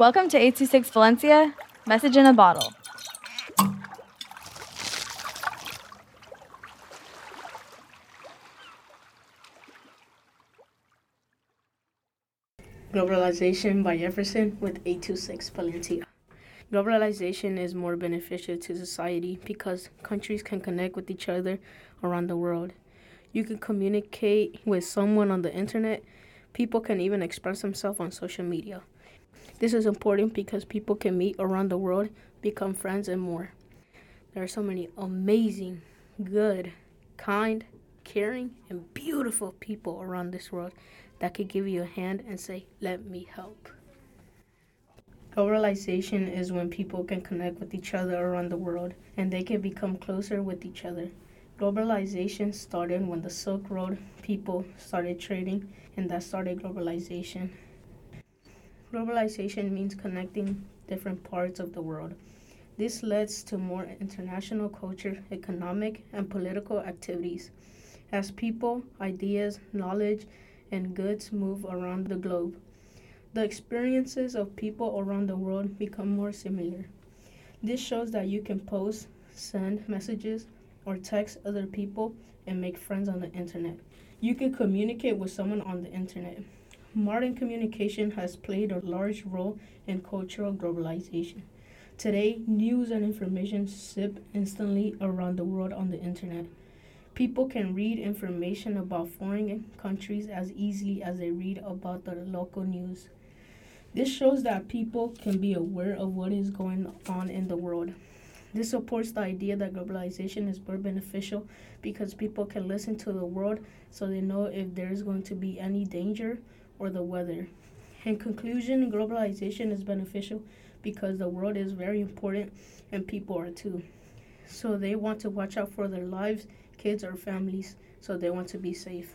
Welcome to 826 Valencia, message in a bottle. Globalization by Jefferson with 826 Valencia. Globalization is more beneficial to society because countries can connect with each other around the world. You can communicate with someone on the internet. People can even express themselves on social media. This is important because people can meet around the world, become friends, and more. There are so many amazing, good, kind, caring, and beautiful people around this world that could give you a hand and say, Let me help. Globalization is when people can connect with each other around the world and they can become closer with each other. Globalization started when the Silk Road people started trading, and that started globalization. Globalization means connecting different parts of the world. This leads to more international culture, economic, and political activities as people, ideas, knowledge, and goods move around the globe. The experiences of people around the world become more similar. This shows that you can post, send messages, or text other people and make friends on the internet. You can communicate with someone on the internet. Modern communication has played a large role in cultural globalization. Today, news and information zip instantly around the world on the internet. People can read information about foreign countries as easily as they read about the local news. This shows that people can be aware of what is going on in the world. This supports the idea that globalization is more beneficial because people can listen to the world so they know if there is going to be any danger or the weather. In conclusion, globalization is beneficial because the world is very important and people are too. So they want to watch out for their lives kids or families, so they want to be safe.